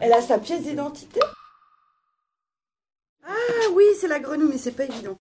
Elle a sa pièce d'identité? Ah oui, c'est la grenouille, mais c'est pas évident.